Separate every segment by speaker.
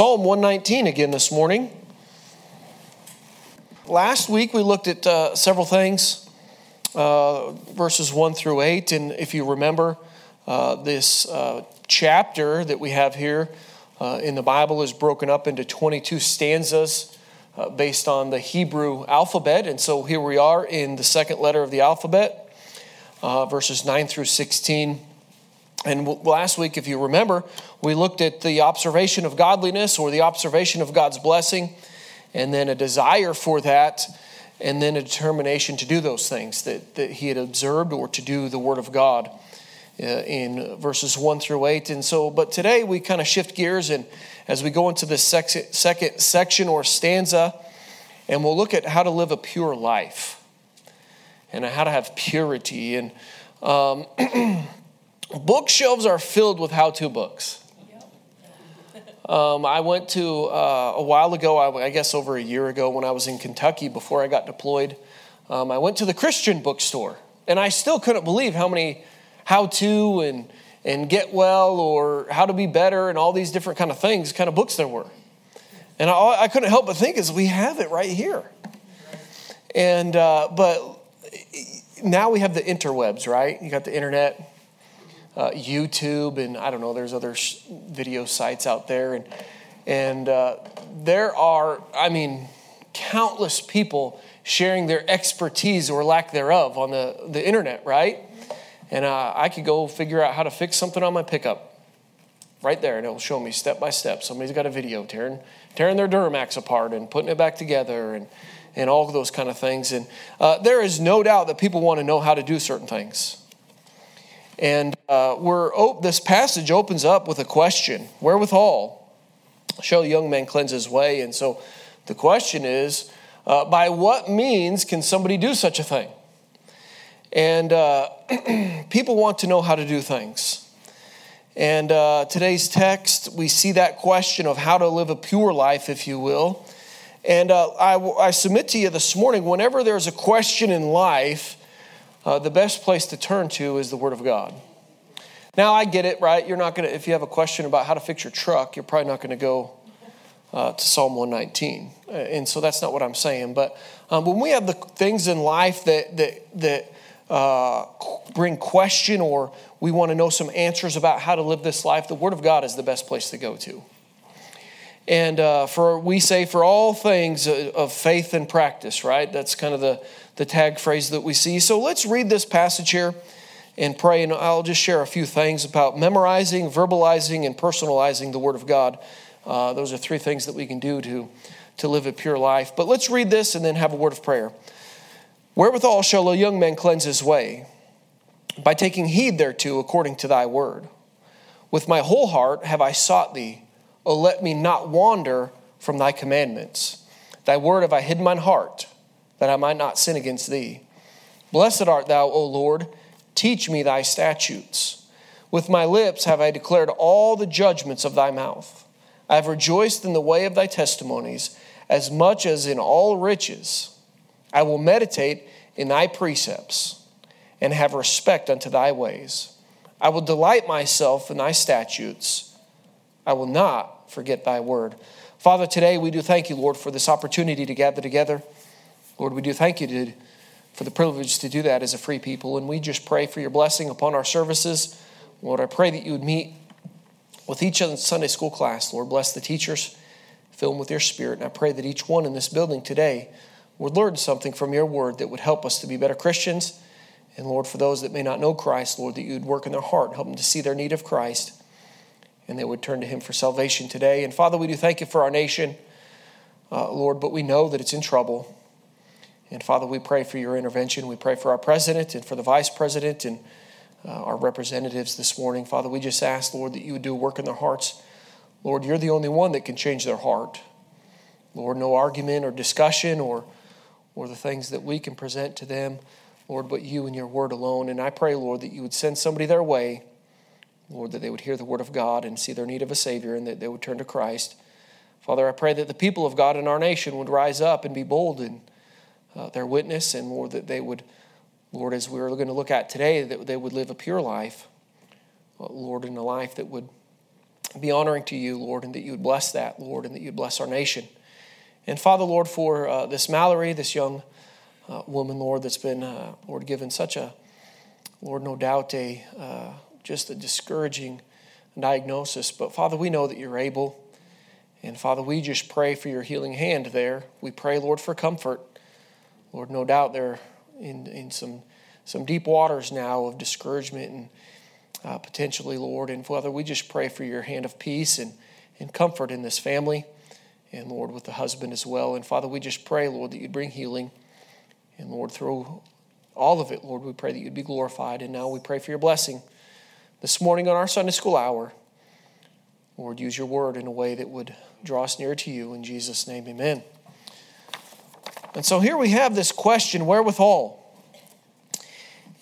Speaker 1: Psalm 119 again this morning. Last week we looked at uh, several things, uh, verses 1 through 8. And if you remember, uh, this uh, chapter that we have here uh, in the Bible is broken up into 22 stanzas uh, based on the Hebrew alphabet. And so here we are in the second letter of the alphabet, verses 9 through 16. And last week, if you remember, we looked at the observation of godliness or the observation of God's blessing, and then a desire for that, and then a determination to do those things that, that he had observed or to do the Word of God uh, in verses 1 through 8. And so, but today we kind of shift gears, and as we go into the second section or stanza, and we'll look at how to live a pure life and how to have purity. And um, bookshelves are filled with how to books. Um, I went to uh, a while ago, I, I, guess over a year ago, when I was in Kentucky before I got deployed. Um, I went to the Christian bookstore, and I still couldn't believe how many how to and and get well or how to be better and all these different kind of things, kind of books there were. And I, I couldn't help but think is we have it right here. And uh, but now we have the interwebs, right? You got the internet uh, YouTube, and I don't know, there's other sh- video sites out there. And, and uh, there are, I mean, countless people sharing their expertise or lack thereof on the, the internet, right? And uh, I could go figure out how to fix something on my pickup right there, and it'll show me step by step. Somebody's got a video tearing, tearing their Duramax apart and putting it back together and, and all those kind of things. And uh, there is no doubt that people want to know how to do certain things. And uh, we're, oh, this passage opens up with a question Wherewithal shall a young man cleanse his way? And so the question is uh, by what means can somebody do such a thing? And uh, people want to know how to do things. And uh, today's text, we see that question of how to live a pure life, if you will. And uh, I, I submit to you this morning whenever there's a question in life, uh, the best place to turn to is the Word of God. Now, I get it, right? You're not going to, if you have a question about how to fix your truck, you're probably not going to go uh, to Psalm 119. Uh, and so that's not what I'm saying. But um, when we have the things in life that, that, that uh, bring question or we want to know some answers about how to live this life, the Word of God is the best place to go to. And uh, for we say for all things uh, of faith and practice, right? That's kind of the, the tag phrase that we see. So let's read this passage here and pray. And I'll just share a few things about memorizing, verbalizing, and personalizing the Word of God. Uh, those are three things that we can do to, to live a pure life. But let's read this and then have a word of prayer. Wherewithal shall a young man cleanse his way? By taking heed thereto according to thy word. With my whole heart have I sought thee. O let me not wander from thy commandments. Thy word have I hid mine heart that I might not sin against thee. Blessed art thou, O Lord, teach me thy statutes. With my lips have I declared all the judgments of thy mouth. I have rejoiced in the way of thy testimonies as much as in all riches. I will meditate in thy precepts and have respect unto thy ways. I will delight myself in thy statutes. I will not forget thy word. Father, today we do thank you, Lord, for this opportunity to gather together. Lord, we do thank you to, for the privilege to do that as a free people. And we just pray for your blessing upon our services. Lord, I pray that you would meet with each Sunday school class. Lord, bless the teachers, fill them with your spirit. And I pray that each one in this building today would learn something from your word that would help us to be better Christians. And Lord, for those that may not know Christ, Lord, that you would work in their heart, help them to see their need of Christ, and they would turn to him for salvation today. And Father, we do thank you for our nation, uh, Lord, but we know that it's in trouble. And Father, we pray for your intervention. We pray for our president and for the vice president and uh, our representatives this morning. Father, we just ask, Lord, that you would do work in their hearts. Lord, you're the only one that can change their heart. Lord, no argument or discussion or, or the things that we can present to them, Lord, but you and your word alone. And I pray, Lord, that you would send somebody their way, Lord, that they would hear the word of God and see their need of a Savior and that they would turn to Christ. Father, I pray that the people of God in our nation would rise up and be bold and uh, their witness, and Lord, that they would, Lord, as we're going to look at today, that they would live a pure life, uh, Lord, in a life that would be honoring to you, Lord, and that you would bless that, Lord, and that you'd bless our nation. And Father, Lord, for uh, this Mallory, this young uh, woman, Lord, that's been, uh, Lord, given such a, Lord, no doubt, a uh, just a discouraging diagnosis. But Father, we know that you're able. And Father, we just pray for your healing hand there. We pray, Lord, for comfort. Lord, no doubt they're in, in some, some deep waters now of discouragement and uh, potentially, Lord. And Father, we just pray for your hand of peace and, and comfort in this family. And Lord, with the husband as well. And Father, we just pray, Lord, that you'd bring healing. And Lord, through all of it, Lord, we pray that you'd be glorified. And now we pray for your blessing this morning on our Sunday school hour. Lord, use your word in a way that would draw us near to you. In Jesus' name, amen. And so here we have this question wherewithal?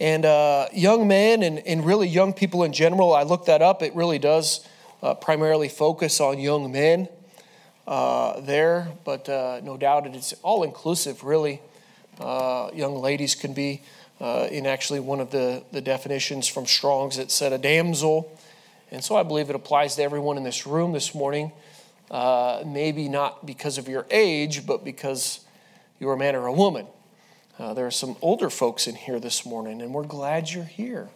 Speaker 1: And uh, young men and, and really young people in general, I looked that up. It really does uh, primarily focus on young men uh, there, but uh, no doubt it's all inclusive, really. Uh, young ladies can be uh, in actually one of the, the definitions from Strong's, that said a damsel. And so I believe it applies to everyone in this room this morning. maybe not because of your age, but because you're a man or a woman. Uh, there are some older folks in here this morning, and we're glad you're here.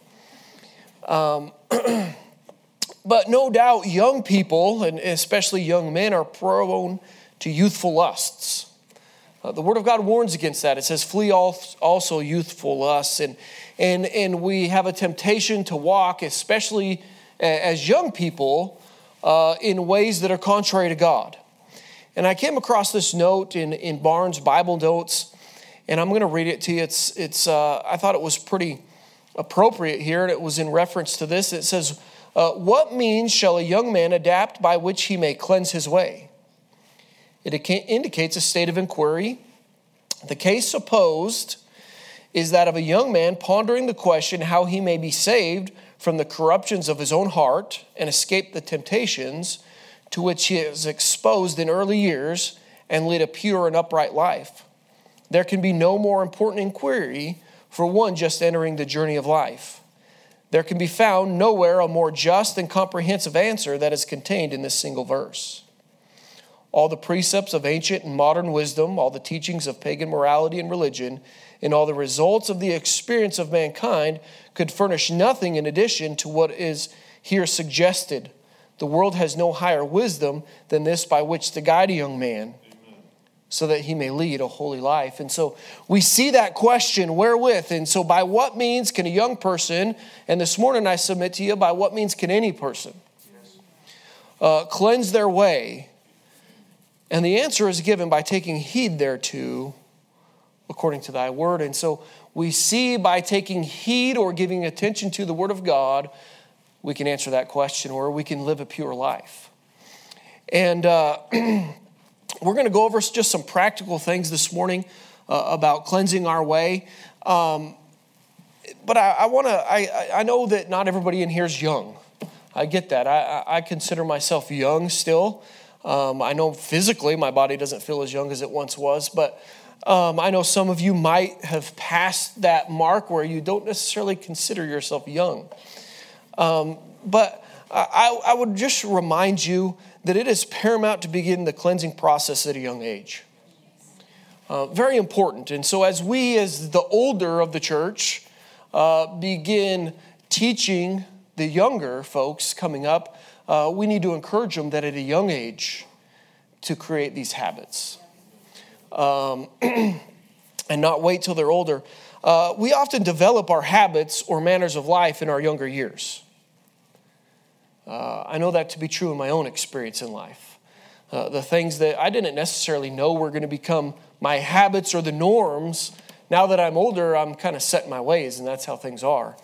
Speaker 1: Um, but no doubt, young people, and especially young men, are prone to youthful lusts. Uh, the Word of God warns against that. It says, Flee also youthful lusts. And, and, and we have a temptation to walk, especially as young people, uh, in ways that are contrary to God. And I came across this note in, in Barnes Bible Notes and I'm going to read it to you. It's, it's, uh, I thought it was pretty appropriate here, and it was in reference to this. It says, uh, What means shall a young man adapt by which he may cleanse his way? It indicates a state of inquiry. The case supposed is that of a young man pondering the question how he may be saved from the corruptions of his own heart and escape the temptations to which he is exposed in early years and lead a pure and upright life. There can be no more important inquiry for one just entering the journey of life. There can be found nowhere a more just and comprehensive answer that is contained in this single verse. All the precepts of ancient and modern wisdom, all the teachings of pagan morality and religion, and all the results of the experience of mankind could furnish nothing in addition to what is here suggested. The world has no higher wisdom than this by which to guide a young man so that he may lead a holy life. And so we see that question, wherewith? And so, by what means can a young person, and this morning I submit to you, by what means can any person uh, cleanse their way? And the answer is given by taking heed thereto according to thy word. And so we see by taking heed or giving attention to the word of God, we can answer that question or we can live a pure life. And uh, We're going to go over just some practical things this morning uh, about cleansing our way. Um, but I, I want to, I, I know that not everybody in here is young. I get that. I, I consider myself young still. Um, I know physically my body doesn't feel as young as it once was, but um, I know some of you might have passed that mark where you don't necessarily consider yourself young. Um, but I, I would just remind you that it is paramount to begin the cleansing process at a young age. Uh, very important. And so, as we, as the older of the church, uh, begin teaching the younger folks coming up, uh, we need to encourage them that at a young age to create these habits um, and not wait till they're older. Uh, we often develop our habits or manners of life in our younger years. Uh, I know that to be true in my own experience in life. Uh, the things that I didn't necessarily know were going to become my habits or the norms. Now that I'm older, I'm kind of set in my ways, and that's how things are.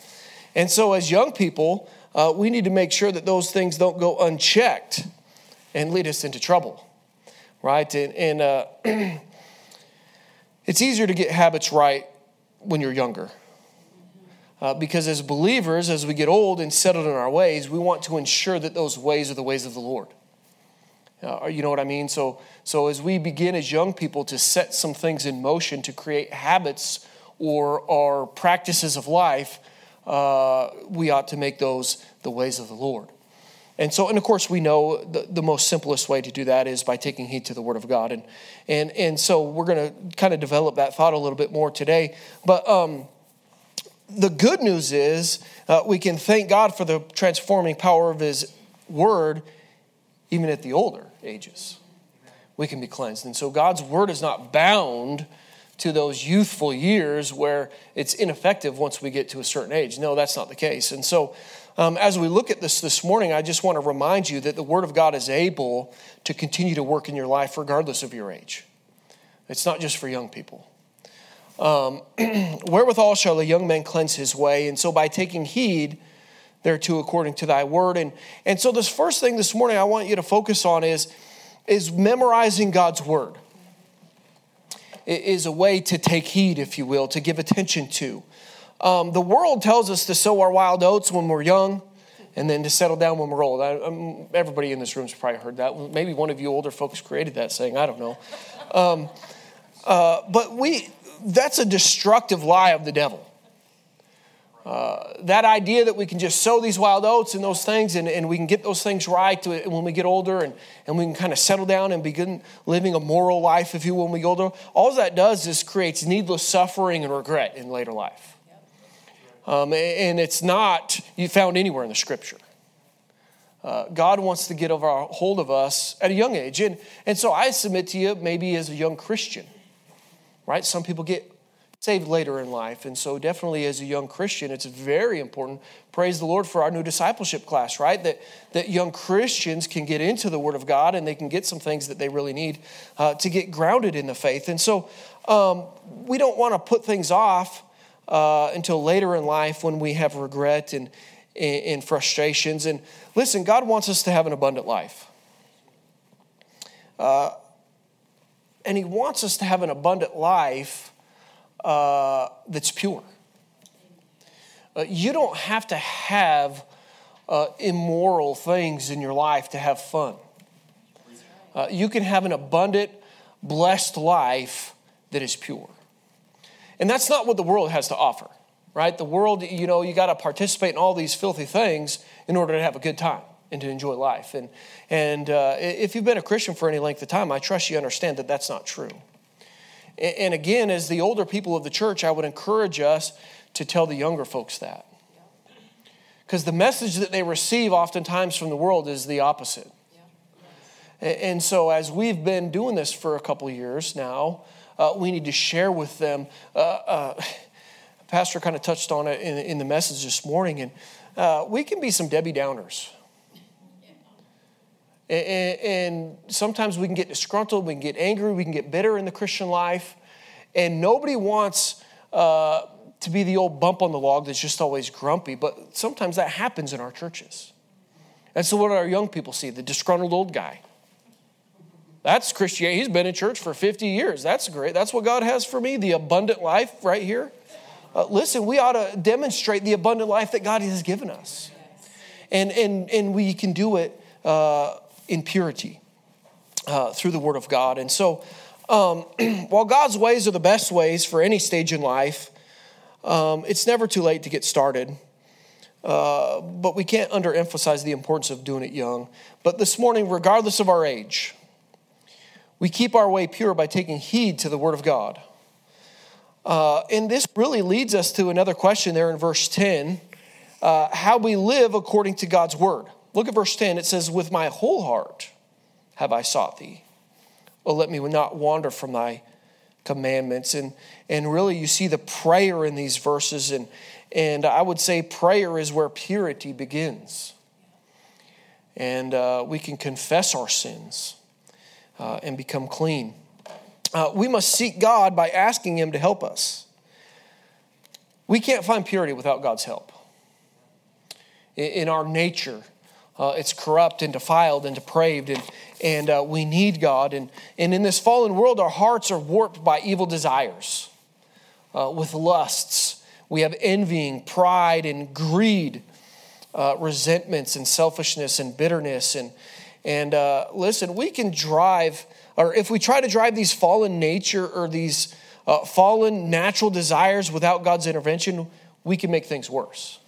Speaker 1: And so, as young people, uh, we need to make sure that those things don't go unchecked and lead us into trouble, right? And, and uh, it's easier to get habits right when you're younger. Uh, because as believers, as we get old and settled in our ways, we want to ensure that those ways are the ways of the Lord. Uh, you know what I mean? So, so as we begin as young people to set some things in motion to create habits or, or practices of life, uh, we ought to make those the ways of the Lord. And so, and of course, we know the, the most simplest way to do that is by taking heed to the Word of God. And, and, and so we're going to kind of develop that thought a little bit more today. But um, the good news is uh, we can thank God for the transforming power of His Word even at the older ages. We can be cleansed. And so God's Word is not bound to those youthful years where it's ineffective once we get to a certain age. No, that's not the case. And so, um, as we look at this this morning, I just want to remind you that the Word of God is able to continue to work in your life regardless of your age. It's not just for young people. Um, Wherewithal shall a young man cleanse his way, and so by taking heed thereto according to thy word. And, and so, this first thing this morning I want you to focus on is, is memorizing God's word is a way to take heed, if you will, to give attention to. Um, the world tells us to sow our wild oats when we're young and then to settle down when we're old. I, um, everybody in this room has probably heard that. Maybe one of you older folks created that saying, I don't know. Um, uh, but we, that's a destructive lie of the devil. Uh, that idea that we can just sow these wild oats and those things and, and we can get those things right to, when we get older and, and we can kind of settle down and begin living a moral life, if you will, when we get older, all that does is creates needless suffering and regret in later life. Um, and it's not found anywhere in the scripture. Uh, God wants to get hold of us at a young age. And, and so I submit to you, maybe as a young Christian, right? Some people get saved later in life. And so, definitely as a young Christian, it's very important. Praise the Lord for our new discipleship class, right? That, that young Christians can get into the Word of God and they can get some things that they really need uh, to get grounded in the faith. And so, um, we don't want to put things off uh, until later in life when we have regret and, and frustrations. And listen, God wants us to have an abundant life. Uh, and He wants us to have an abundant life uh, that's pure. Uh, you don't have to have uh, immoral things in your life to have fun. Uh, you can have an abundant, blessed life that is pure. And that's not what the world has to offer, right? The world, you know, you got to participate in all these filthy things in order to have a good time and to enjoy life. And, and uh, if you've been a Christian for any length of time, I trust you understand that that's not true. And again, as the older people of the church, I would encourage us to tell the younger folks that. Because the message that they receive oftentimes from the world is the opposite. And so, as we've been doing this for a couple years now, uh, we need to share with them. Uh, uh, Pastor kind of touched on it in, in, the message this morning, and uh, we can be some Debbie Downers. And, sometimes we can get disgruntled, we can get angry, we can get bitter in the Christian life. And nobody wants uh, to be the old bump on the log that's just always grumpy, but sometimes that happens in our churches. And so, what do our young people see? The disgruntled old guy. That's Christianity. He's been in church for 50 years. That's great. That's what God has for me the abundant life right here. Uh, listen, we ought to demonstrate the abundant life that God has given us. And, and, and we can do it uh, in purity uh, through the Word of God. And so, um, while God's ways are the best ways for any stage in life, um, it's never too late to get started. Uh, but we can't underemphasize the importance of doing it young. But this morning, regardless of our age, we keep our way pure by taking heed to the Word of God. Uh, and this really leads us to another question there in verse 10 uh, how we live according to God's Word. Look at verse 10. It says, With my whole heart have I sought thee. Oh, let me not wander from thy commandments. And, and really, you see the prayer in these verses. And, and I would say prayer is where purity begins. And uh, we can confess our sins uh, and become clean. Uh, we must seek God by asking Him to help us. We can't find purity without God's help. In, in our nature, uh, it's corrupt and defiled and depraved, and, and uh, we need God. And, and in this fallen world, our hearts are warped by evil desires, uh, with lusts. We have envying, pride, and greed, uh, resentments, and selfishness, and bitterness. And, and uh, listen, we can drive, or if we try to drive these fallen nature or these uh, fallen natural desires without God's intervention, we can make things worse.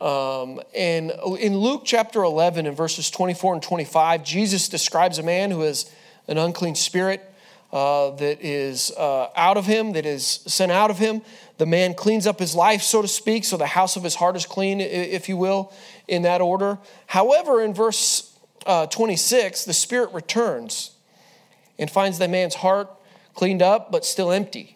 Speaker 1: Um, and in Luke chapter 11, in verses 24 and 25, Jesus describes a man who has an unclean spirit uh, that is uh, out of him, that is sent out of him. The man cleans up his life, so to speak, so the house of his heart is clean, if you will, in that order. However, in verse uh, 26, the spirit returns and finds the man's heart cleaned up but still empty.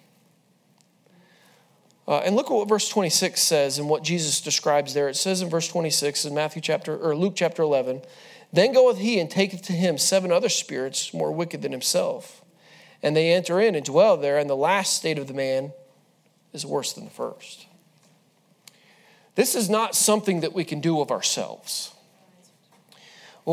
Speaker 1: Uh, and look at what verse 26 says and what Jesus describes there. It says in verse 26 in Matthew chapter or Luke chapter 11, then goeth he and taketh to him seven other spirits more wicked than himself, and they enter in and dwell there, and the last state of the man is worse than the first. This is not something that we can do of ourselves.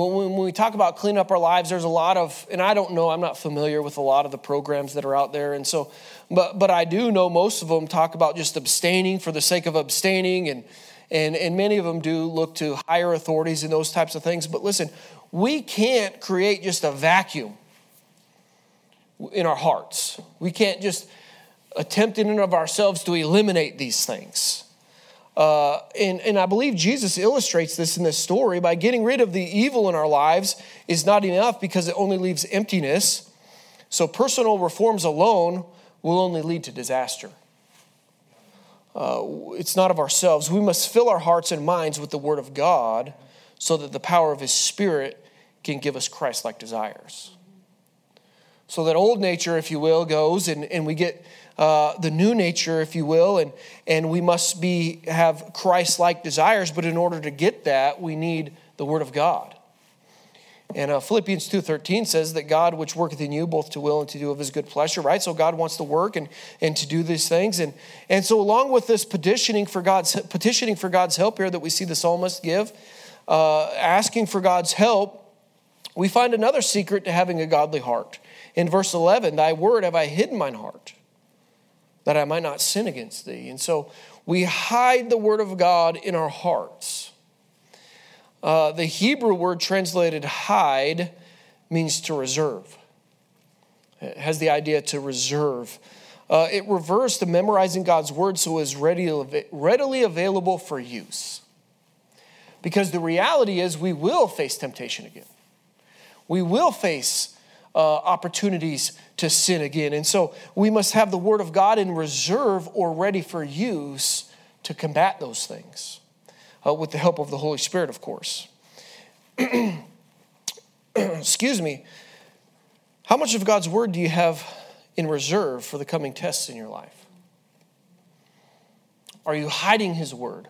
Speaker 1: When we talk about clean up our lives, there's a lot of, and I don't know, I'm not familiar with a lot of the programs that are out there. And so, but, but I do know most of them talk about just abstaining for the sake of abstaining. And, and, and many of them do look to higher authorities and those types of things. But listen, we can't create just a vacuum in our hearts. We can't just attempt in and of ourselves to eliminate these things. Uh, and, and I believe Jesus illustrates this in this story by getting rid of the evil in our lives is not enough because it only leaves emptiness. So personal reforms alone will only lead to disaster. Uh, it's not of ourselves. We must fill our hearts and minds with the Word of God so that the power of His Spirit can give us Christ like desires. So that old nature, if you will, goes and, and we get uh, the new nature, if you will, and, and we must be have Christ-like desires. But in order to get that, we need the Word of God. And uh, Philippians 2.13 says that God, which worketh in you, both to will and to do of his good pleasure, right? So God wants to work and, and to do these things. And, and so along with this petitioning for God's petitioning for God's help here that we see the psalmist give, uh, asking for God's help, we find another secret to having a godly heart. In verse 11, thy word have I hidden mine heart that I might not sin against thee. And so we hide the word of God in our hearts. Uh, the Hebrew word translated hide means to reserve. It has the idea to reserve. Uh, it refers to memorizing God's word so it's ready, readily available for use. Because the reality is, we will face temptation again. We will face uh, opportunities to sin again. And so we must have the Word of God in reserve or ready for use to combat those things, uh, with the help of the Holy Spirit, of course. Excuse me. How much of God's Word do you have in reserve for the coming tests in your life? Are you hiding His Word?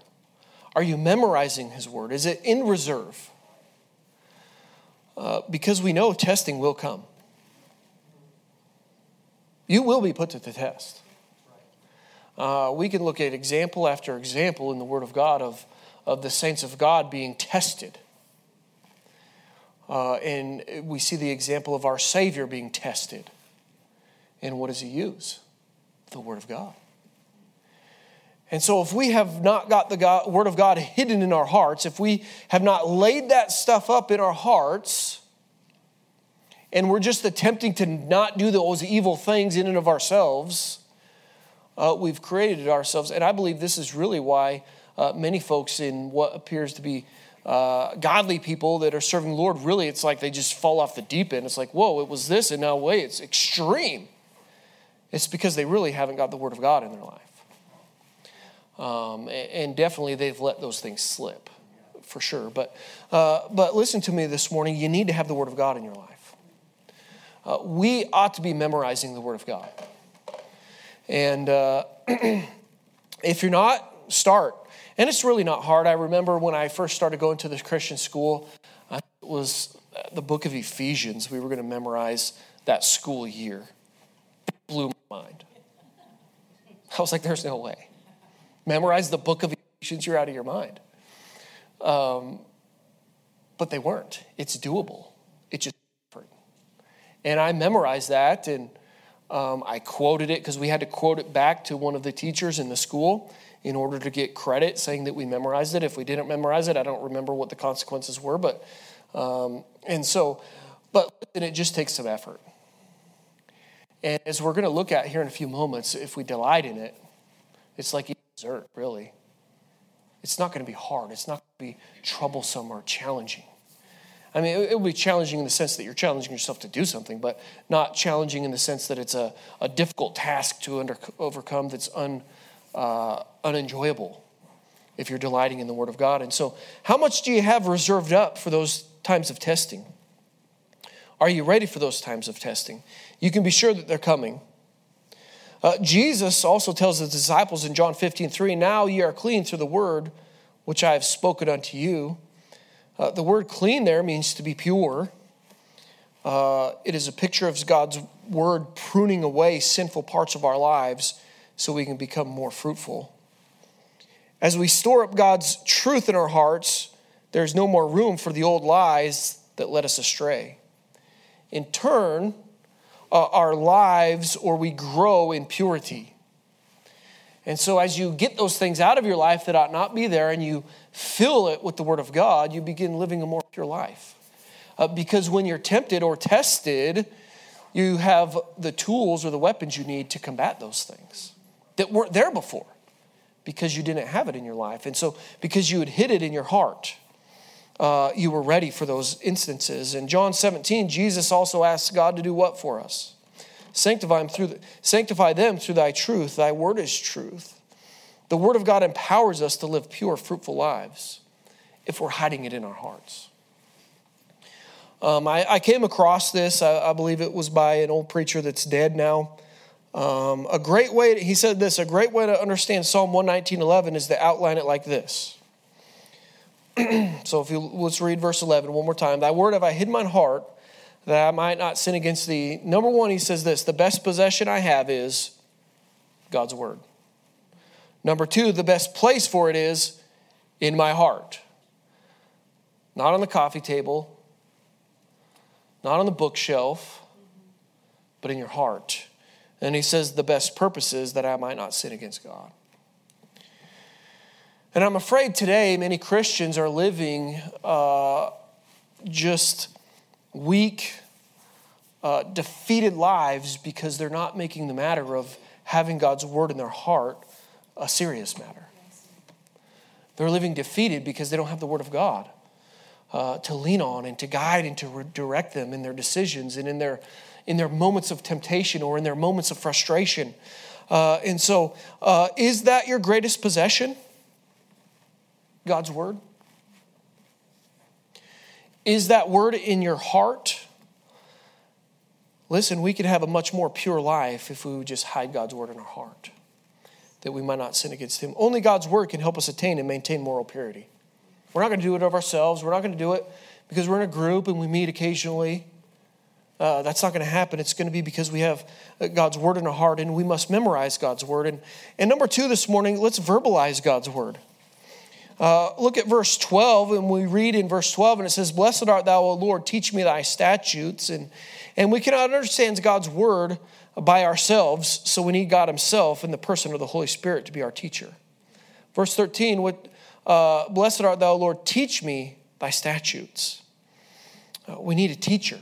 Speaker 1: Are you memorizing His Word? Is it in reserve? Uh, because we know testing will come. You will be put to the test. Uh, we can look at example after example in the Word of God of, of the saints of God being tested. Uh, and we see the example of our Savior being tested. And what does He use? The Word of God. And so, if we have not got the God, Word of God hidden in our hearts, if we have not laid that stuff up in our hearts, and we're just attempting to not do those evil things in and of ourselves, uh, we've created ourselves. And I believe this is really why uh, many folks in what appears to be uh, godly people that are serving the Lord, really, it's like they just fall off the deep end. It's like, whoa, it was this, and now wait, it's extreme. It's because they really haven't got the Word of God in their life. Um, and definitely they've let those things slip, for sure. But, uh, but listen to me this morning. You need to have the Word of God in your life uh, we ought to be memorizing the Word of God. And uh, if you're not, start. And it's really not hard. I remember when I first started going to the Christian school, it was the book of Ephesians. We were going to memorize that school year. It blew my mind. I was like, there's no way. Memorize the book of Ephesians, you're out of your mind. Um, but they weren't. It's doable. It just and I memorized that and um, I quoted it because we had to quote it back to one of the teachers in the school in order to get credit, saying that we memorized it. If we didn't memorize it, I don't remember what the consequences were, but um, and so, but it just takes some effort. And as we're going to look at here in a few moments, if we delight in it, it's like dessert, really. it's not going to be hard. It's not going to be troublesome or challenging. I mean, it, will be challenging in the sense that you're challenging yourself to do something, but not challenging in the sense that it's a, a difficult task to under, overcome that's un, uh, unenjoyable if you're delighting in the Word of God. And so, how much do you have reserved up for those times of testing? Are you ready for those times of testing? You can be sure that they're coming. Uh, Jesus also tells the disciples in John 15, 3, Now ye are clean through the word which I have spoken unto you. Uh, the word clean there means to be pure. Uh, it is a picture of God's word pruning away sinful parts of our lives so we can become more fruitful. As we store up God's truth in our hearts, there's no more room for the old lies that led us astray. In turn, uh, our lives or we grow in purity. And so, as you get those things out of your life that ought not be there and you fill it with the Word of God, you begin living a more pure life. Uh, because when you're tempted or tested, you have the tools or the weapons you need to combat those things that weren't there before because you didn't have it in your life. And so, because you had hid it in your heart, uh, you were ready for those instances. In John 17, Jesus also asks God to do what for us? Sanctify them through the, sanctify them through thy truth. Thy word is truth. The word of God empowers us to live pure, fruitful lives if we're hiding it in our hearts. Um, I, I, came across this, I, I, believe it was by an old preacher that's dead now. Um, a great way, to, he said this, a great way to understand Psalm 119.11 is to outline it like this. so if you let's read verse 11 one more time. Thy word have I hid in my heart that I might not sin against thee. Number one, he says this the best possession I have is God's word. Number two, the best place for it is in my heart. Not on the coffee table, not on the bookshelf, but in your heart. And he says the best purpose is that I might not sin against God. And I'm afraid today many Christians are living uh, just weak, uh, defeated lives because they're not making the matter of having God's word in their heart a serious matter. They're living defeated because they don't have the word of God uh, to lean on and to guide and to direct them in their decisions and in their in their moments of temptation or in their moments of frustration. Uh, and so, uh, is that your greatest possession? God's word? Is that word in your heart? Listen, we could have a much more pure life if we would just hide God's word in our heart, that we might not sin against Him. Only God's word can help us attain and maintain moral purity. We're not going to do it of ourselves. We're not going to do it because we're in a group and we meet occasionally. Uh, that's not going to happen. It's going to be because we have uh, God's word in our heart and we must memorize God's word. And, and number two this morning, let's verbalize God's word. Uh, look at verse 12, and we read in verse 12, and it says, Blessed art thou, O Lord, teach me thy statutes. And, and we cannot understand God's word by ourselves, so we need God Himself in the person of the Holy Spirit to be our teacher. Verse 13, what, uh, Blessed art thou, Lord, teach me thy statutes. Uh, we need a teacher.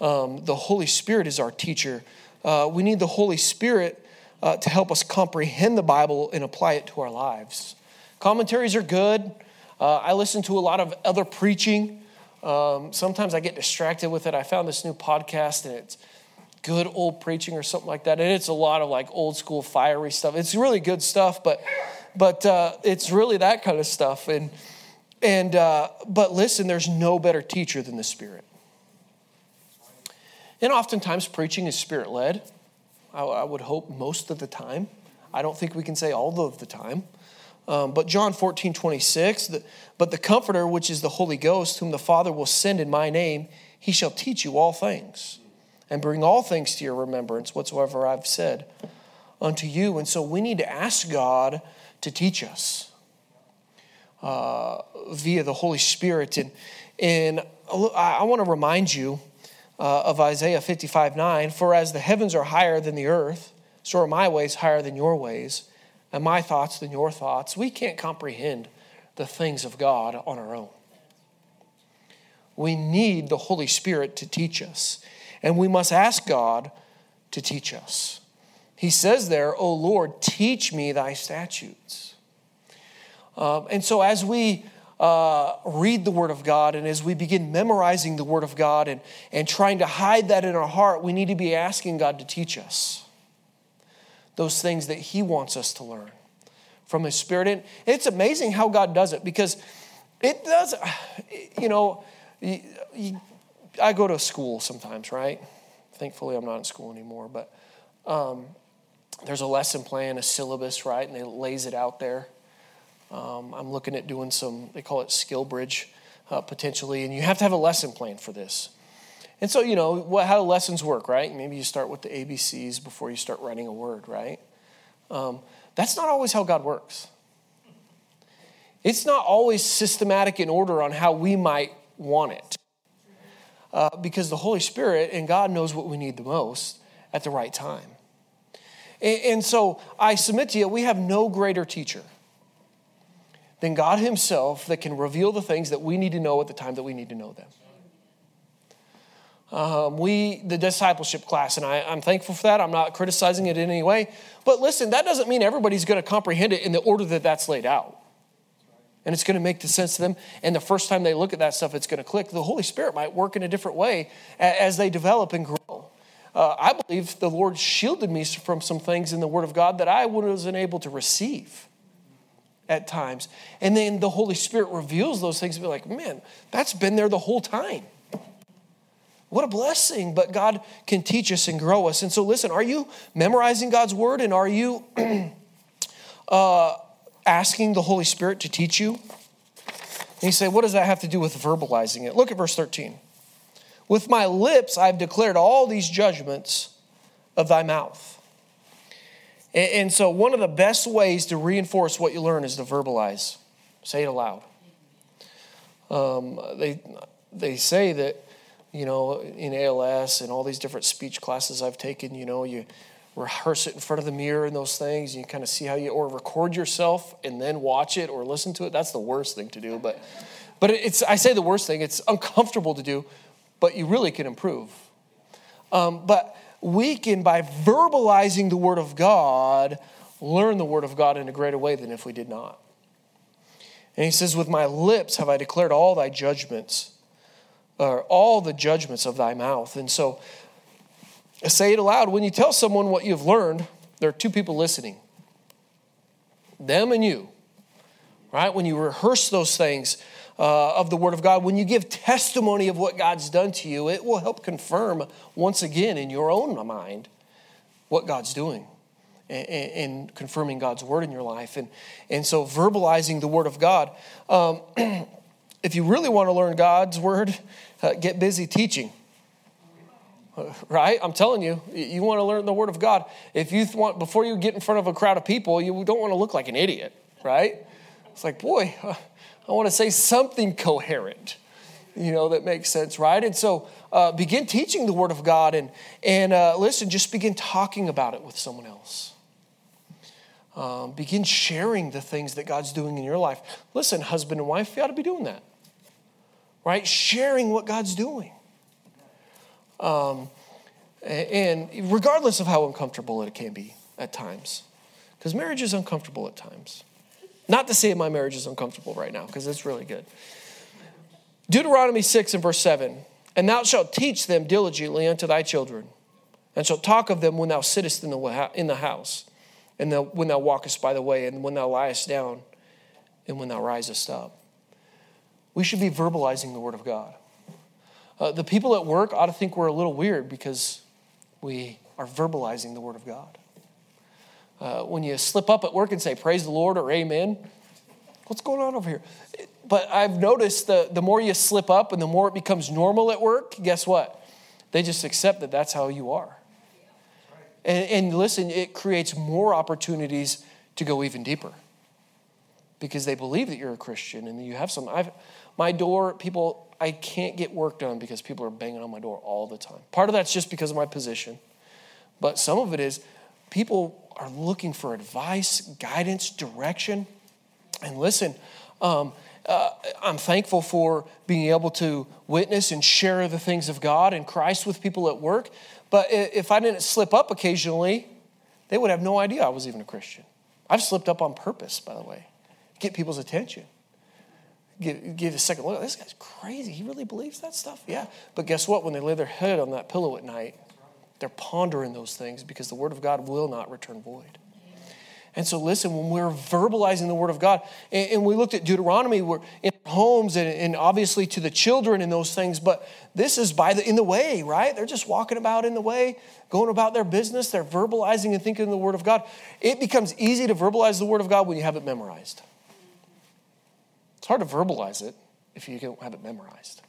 Speaker 1: Um, the Holy Spirit is our teacher. Uh, we need the Holy Spirit uh, to help us comprehend the Bible and apply it to our lives. Commentaries are good. Uh, I listen to a lot of other preaching. Um, sometimes I get distracted with it. I found this new podcast and it's good old preaching or something like that. And it's a lot of like old school fiery stuff. It's really good stuff, but but uh, it's really that kind of stuff. And and uh, but listen, there's no better teacher than the Spirit. And oftentimes preaching is spirit led. I, I would hope most of the time. I don't think we can say all of the time. Um, but John 14, 26, the, but the Comforter, which is the Holy Ghost, whom the Father will send in my name, he shall teach you all things and bring all things to your remembrance, whatsoever I've said unto you. And so we need to ask God to teach us uh, via the Holy Spirit. And, and I want to remind you uh, of Isaiah 55 9 For as the heavens are higher than the earth, so are my ways higher than your ways and my thoughts than your thoughts. We can't comprehend the things of God on our own. We need the Holy Spirit to teach us, and we must ask God to teach us. He says there, O Lord, teach me thy statutes. Um, and so as we uh, read the Word of God and as we begin memorizing the Word of God and, and trying to hide that in our heart, we need to be asking God to teach us those things that He wants us to learn from His Spirit. And it's amazing how God does it because it does, you know, I go to school sometimes, right? Thankfully, I'm not in school anymore, but um, there's a lesson plan, a syllabus, right? And they lays it out there. Um, I'm looking at doing some, they call it skill bridge uh, potentially, and you have to have a lesson plan for this. And so, you know, what, how lessons work, right? Maybe you start with the ABCs before you start writing a word, right? Um, that's not always how God works. It's not always systematic in order on how we might want it. Uh, because the Holy Spirit and God knows what we need the most at the right time. And, and so I submit to you, we have no greater teacher than God Himself that can reveal the things that we need to know at the time that we need to know them. Um, we, the discipleship class, and I, am thankful for that. I'm not criticizing it in any way. But listen, that doesn't mean everybody's going to comprehend it in the order that that's laid out. And it's going to make the sense to them. And the first time they look at that stuff, it's going to click. The Holy Spirit might work in a different way as they develop and grow. Uh, I believe the Lord shielded me from some things in the Word of God that I wasn't able to receive at times. And then the Holy Spirit reveals those things and be like, man, that's been there the whole time. What a blessing. But God can teach us and grow us. And so, listen, are you memorizing God's word and are you uh, asking the Holy Spirit to teach you? And you say, what does that have to do with verbalizing it? Look at verse 13. With my lips I've declared all these judgments of thy mouth. And, so, one of the best ways to reinforce what you learn is to verbalize, say it aloud. Um, they, they say that, you know, in ALS and all these different speech classes I've taken, you know, you rehearse it in front of the mirror and those things. And you kind of see how you, or record yourself and then watch it or listen to it. That's the worst thing to do. But, but it's, I say the worst thing, it's uncomfortable to do, but you really can improve. Um, but we can, by verbalizing the Word of God, learn the Word of God in a greater way than if we did not. And he says, With my lips have I declared all thy judgments, or all the judgments of thy mouth. And so, say it aloud. When you tell someone what you've learned, there are two people listening them and you, right? When you rehearse those things, uh, of the Word of God, when you give testimony of what God's done to you, it will help confirm once again in your own mind what God's doing and, confirming God's Word in your life. And, and so, verbalizing the Word of God. Um, if you really want to learn God's Word, uh, get busy teaching right? I'm telling you, you want to learn the Word of God. If you want, before you get in front of a crowd of people, you don't want to look like an idiot, right? It's like, boy, I want to say something coherent, you know, that makes sense, right? And so uh, begin teaching the Word of God and, and uh, listen, just begin talking about it with someone else. Um, begin sharing the things that God's doing in your life. Listen, husband and wife, you ought to be doing that, right? Sharing what God's doing. Um, and regardless of how uncomfortable it can be at times, because marriage is uncomfortable at times. Not to say my marriage is uncomfortable right now, because it's really good. Deuteronomy 6 and verse 7 And thou shalt teach them diligently unto thy children, and shalt talk of them when thou sittest in the, in the house, and when thou walkest by the way, and when thou liest down, and when thou risest up. We should be verbalizing the word of God. Uh, the people at work ought to think we're a little weird because we are verbalizing the word of God. Uh, when you slip up at work and say, Praise the Lord or Amen, what's going on over here? But I've noticed the, the more you slip up and the more it becomes normal at work, guess what? They just accept that that's how you are. And, and listen, it creates more opportunities to go even deeper because they believe that you're a Christian and you have some. I've, my door, people, I can't get work done because people are banging on my door all the time. Part of that's just because of my position, but some of it is people are looking for advice, guidance, direction. And listen, um, uh, I'm thankful for being able to witness and share the things of God and Christ with people at work. But if I didn't slip up occasionally, they would have no idea I was even a Christian. I've slipped up on purpose, by the way, get people's attention. Give, give a second look. This guy's crazy. He really believes that stuff? Yeah. But guess what? When they lay their head on that pillow at night, they're pondering those things because the Word of God will not return void. And so, listen, when we're verbalizing the Word of God, and, and we looked at Deuteronomy, we're in homes and, and, obviously to the children and those things, but this is by the in the way, right? They're just walking about in the way, going about their business. They're verbalizing and thinking the Word of God. It becomes easy to verbalize the Word of God when you have it memorized. It's hard to verbalize it if you don't have it memorized.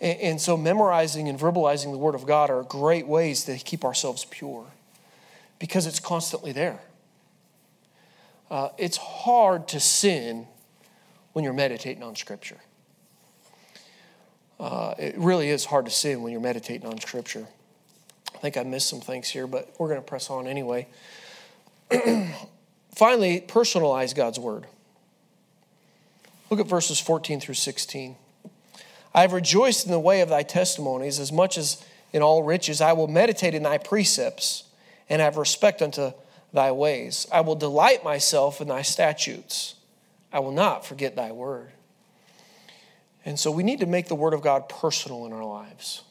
Speaker 1: And, and so, memorizing and verbalizing the Word of God are great ways to keep ourselves pure because it's constantly there. Uh, it's hard to sin when you're meditating on Scripture. Uh, it really is hard to sin when you're meditating on Scripture. I think I missed some things here, but we're going to press on anyway. Finally, personalize God's Word. Look at verses 14 through 16. I have rejoiced in the way of thy testimonies as much as in all riches. I will meditate in thy precepts and have respect unto thy ways. I will delight myself in thy statutes. I will not forget thy word. And so we need to make the word of God personal in our lives.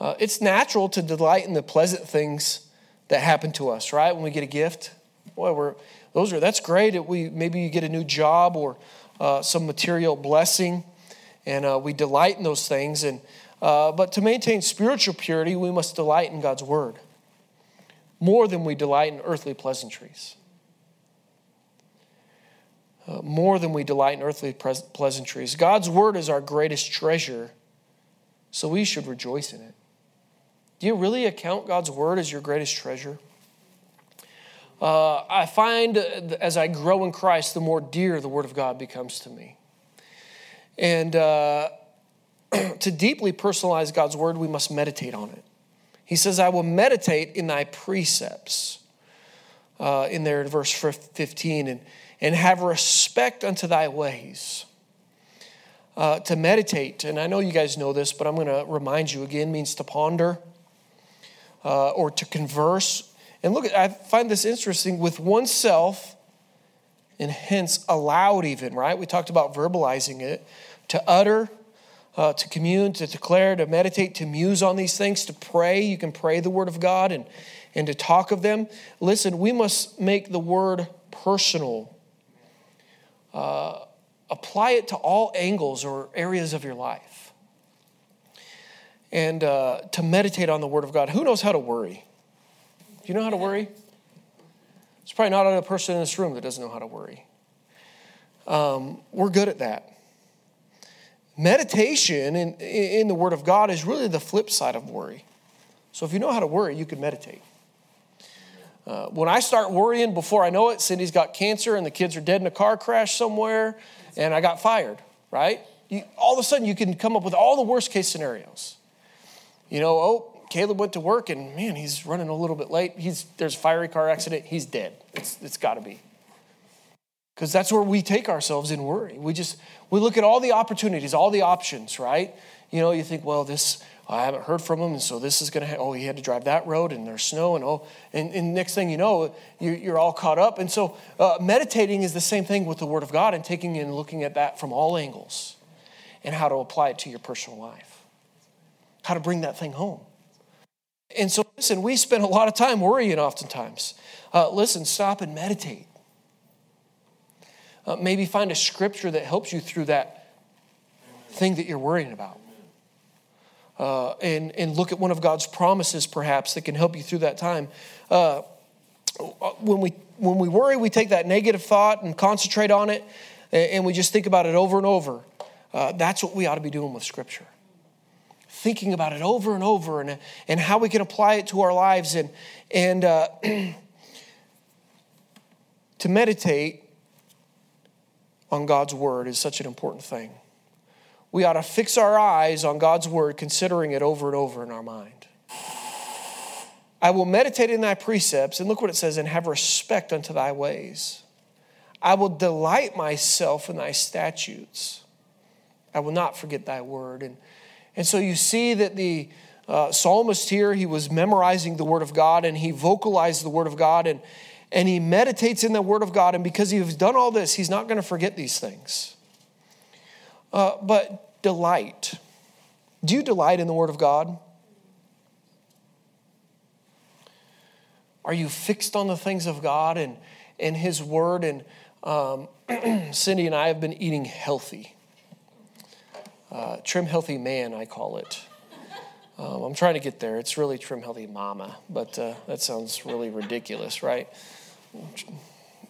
Speaker 1: Uh, it's natural to delight in the pleasant things that happen to us, right? When we get a gift, boy, we're those are that's great. We maybe you get a new job or uh, some material blessing, and uh, we delight in those things. And uh, but to maintain spiritual purity, we must delight in God's word more than we delight in earthly pleasantries. Uh, more than we delight in earthly pleasantries. God's word is our greatest treasure, so we should rejoice in it. Do you really account God's word as your greatest treasure? Uh, I find as I grow in Christ, the more dear the word of God becomes to me. And uh, to deeply personalize God's word, we must meditate on it. He says, I will meditate in thy precepts. Uh, in there in verse 15, and, and have respect unto thy ways. Uh, to meditate, and I know you guys know this, but I'm going to remind you again, means to ponder uh, or to converse. And look, I find this interesting with oneself and hence aloud, even, right? We talked about verbalizing it, to utter uh, to commune, to declare, to meditate, to muse on these things, to pray. You can pray the Word of God and, and to talk of them. Listen, we must make the Word personal. Uh, apply it to all angles or areas of your life. And uh, to meditate on the Word of God. Who knows how to worry? Do you know how to worry? There's probably not a person in this room that doesn't know how to worry. Um, we're good at that meditation in, in the Word of God is really the flip side of worry. So if you know how to worry, you can meditate. Uh, when I start worrying, before I know it, Cindy's got cancer and the kids are dead in a car crash somewhere, and I got fired, right? You, all of a sudden, you can come up with all the worst case scenarios. You know, oh, Caleb went to work and man, he's running a little bit late. He's, there's a fiery car accident. He's dead. It's, it's got to be because that's where we take ourselves in worry. We just we look at all the opportunities, all the options, right? You know, you think, well, this I haven't heard from him, and so this is going to. Oh, he had to drive that road, and there's snow, and oh, and, and next thing you know, you, are all caught up. And so, uh, meditating is the same thing with the Word of God, and taking and looking at that from all angles, and how to apply it to your personal life, how to bring that thing home. And so, listen, we spend a lot of time worrying, oftentimes. Uh, listen, stop and meditate. Uh, maybe find a scripture that helps you through that thing that you're worrying about. Uh, and, and look at one of God's promises, perhaps, that can help you through that time. Uh, when, we, when we worry, we take that negative thought and concentrate on it, and we just think about it over and over. Uh, that's what we ought to be doing with Scripture. Thinking about it over and over and, and how we can apply it to our lives. And, and uh, to meditate on God's word is such an important thing. We ought to fix our eyes on God's word, considering it over and over in our mind. I will meditate in thy precepts, and look what it says, and have respect unto thy ways. I will delight myself in thy statutes. I will not forget thy word. And, and so you see that the uh, psalmist here, he was memorizing the word of God and he vocalized the word of God. And, and he meditates in the Word of God. And because he's done all this, he's not going to forget these things. Uh, but delight. Do you delight in the Word of God? Are you fixed on the things of God and, and His Word? And um, Cindy and I have been eating healthy. Uh, trim healthy man, I call it. Um, I'm trying to get there. It's really trim healthy mama, but uh, that sounds really ridiculous, right?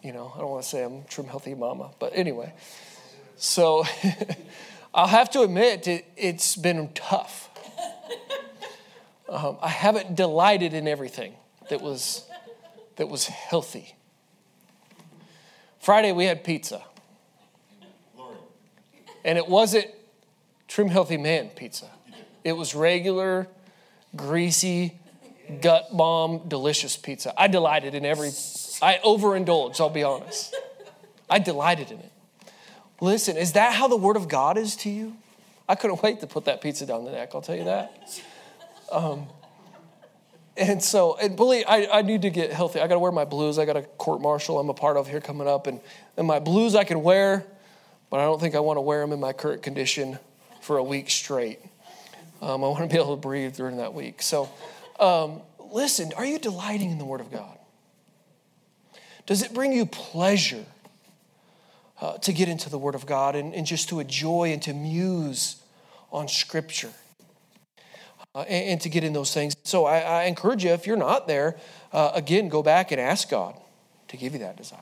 Speaker 1: You know, I don't want to say I'm trim healthy mama, but anyway. So I'll have to admit it, has been tough. Um, I haven't delighted in everything that was that was healthy. Friday we had pizza, and it wasn't trim healthy man pizza. It was regular, greasy, gut bomb, delicious pizza. I delighted in every. I overindulged. I'll be honest. I delighted in it. Listen, is that how the Word of God is to you? I couldn't wait to put that pizza down the neck, I'll tell you that. Um, and so, and believe I, I need to get healthy. I got to wear my blues. I got a court martial I'm a part of here coming up, and, and my blues I can wear, but I don't think I want to wear them in my current condition for a week straight. Um, I want to be able to breathe during that week. So, um, listen, are you delighting in the Word of God? Does it bring you pleasure uh, to get into the Word of God and, and just to enjoy and to muse on Scripture? Uh, and, and, to get in those things. So I, I encourage you, if you're not there, uh, again, go back and ask God to give you that desire.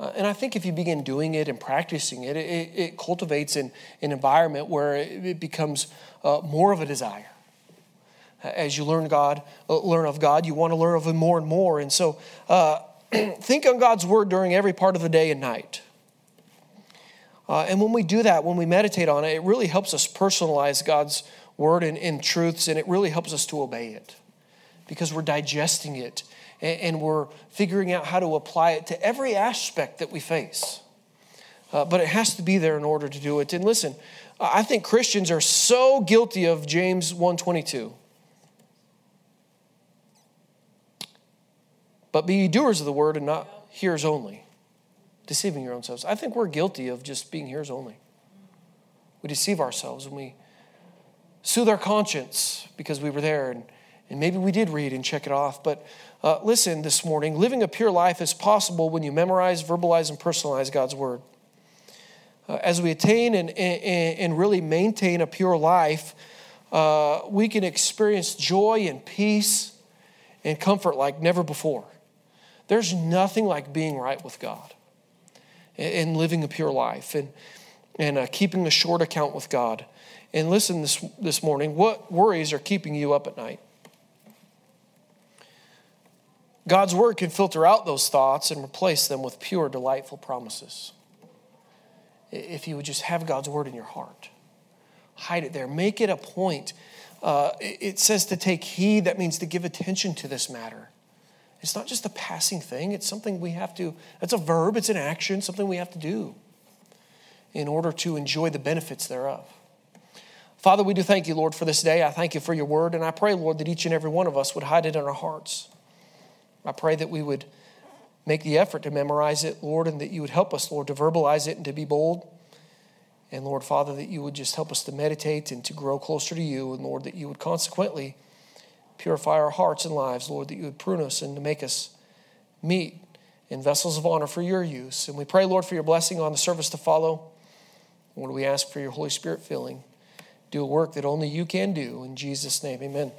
Speaker 1: Uh, and I think if you begin doing it and practicing it, it, it cultivates an, an environment where it, it becomes uh, more of a desire. As you learn God, uh, learn of God, you want to learn of Him more and more. And so, uh, think on God's word during every part of the day and night. Uh, and when we do that, when we meditate on it, it really helps us personalize God's word and, and truths, and it really helps us to obey it because we're digesting it and, we're figuring out how to apply it to every aspect that we face. Uh, but it has to be there in order to do it. And listen, I think Christians are so guilty of James 122. But be doers of the word and not hearers only deceiving your own selves. I think we're guilty of just being hearers only. We deceive ourselves and we soothe our conscience because we were there and, and maybe we did read and check it off. But uh, listen this morning living a pure life is possible when you memorize, verbalize, and personalize God's word. Uh, as we attain and, and, and, really maintain a pure life, uh, we can experience joy and peace and comfort like never before. There's nothing like being right with God and living a pure life and, and uh, keeping a short account with God. And listen this, this morning what worries are keeping you up at night? God's word can filter out those thoughts and replace them with pure, delightful promises. If you would just have God's word in your heart, hide it there, make it a point. Uh, it says to take heed, that means to give attention to this matter. It's not just a passing thing, it's something we have to, it's a verb, it's an action, something we have to do in order to enjoy the benefits thereof. Father, we do thank you, Lord, for this day. I thank you for your word, and I pray, Lord, that each and every one of us would hide it in our hearts. I pray that we would make the effort to memorize it, Lord, and that you would help us, Lord, to verbalize it and to be bold. And Lord, Father, that you would just help us to meditate and to grow closer to you, and Lord, that you would consequently Purify our hearts and lives, Lord, that you would prune us and to make us meet in vessels of honor for your use. And we pray, Lord, for your blessing on the service to follow. Lord, we ask for your Holy Spirit filling. Do a work that only you can do. In Jesus' name, amen.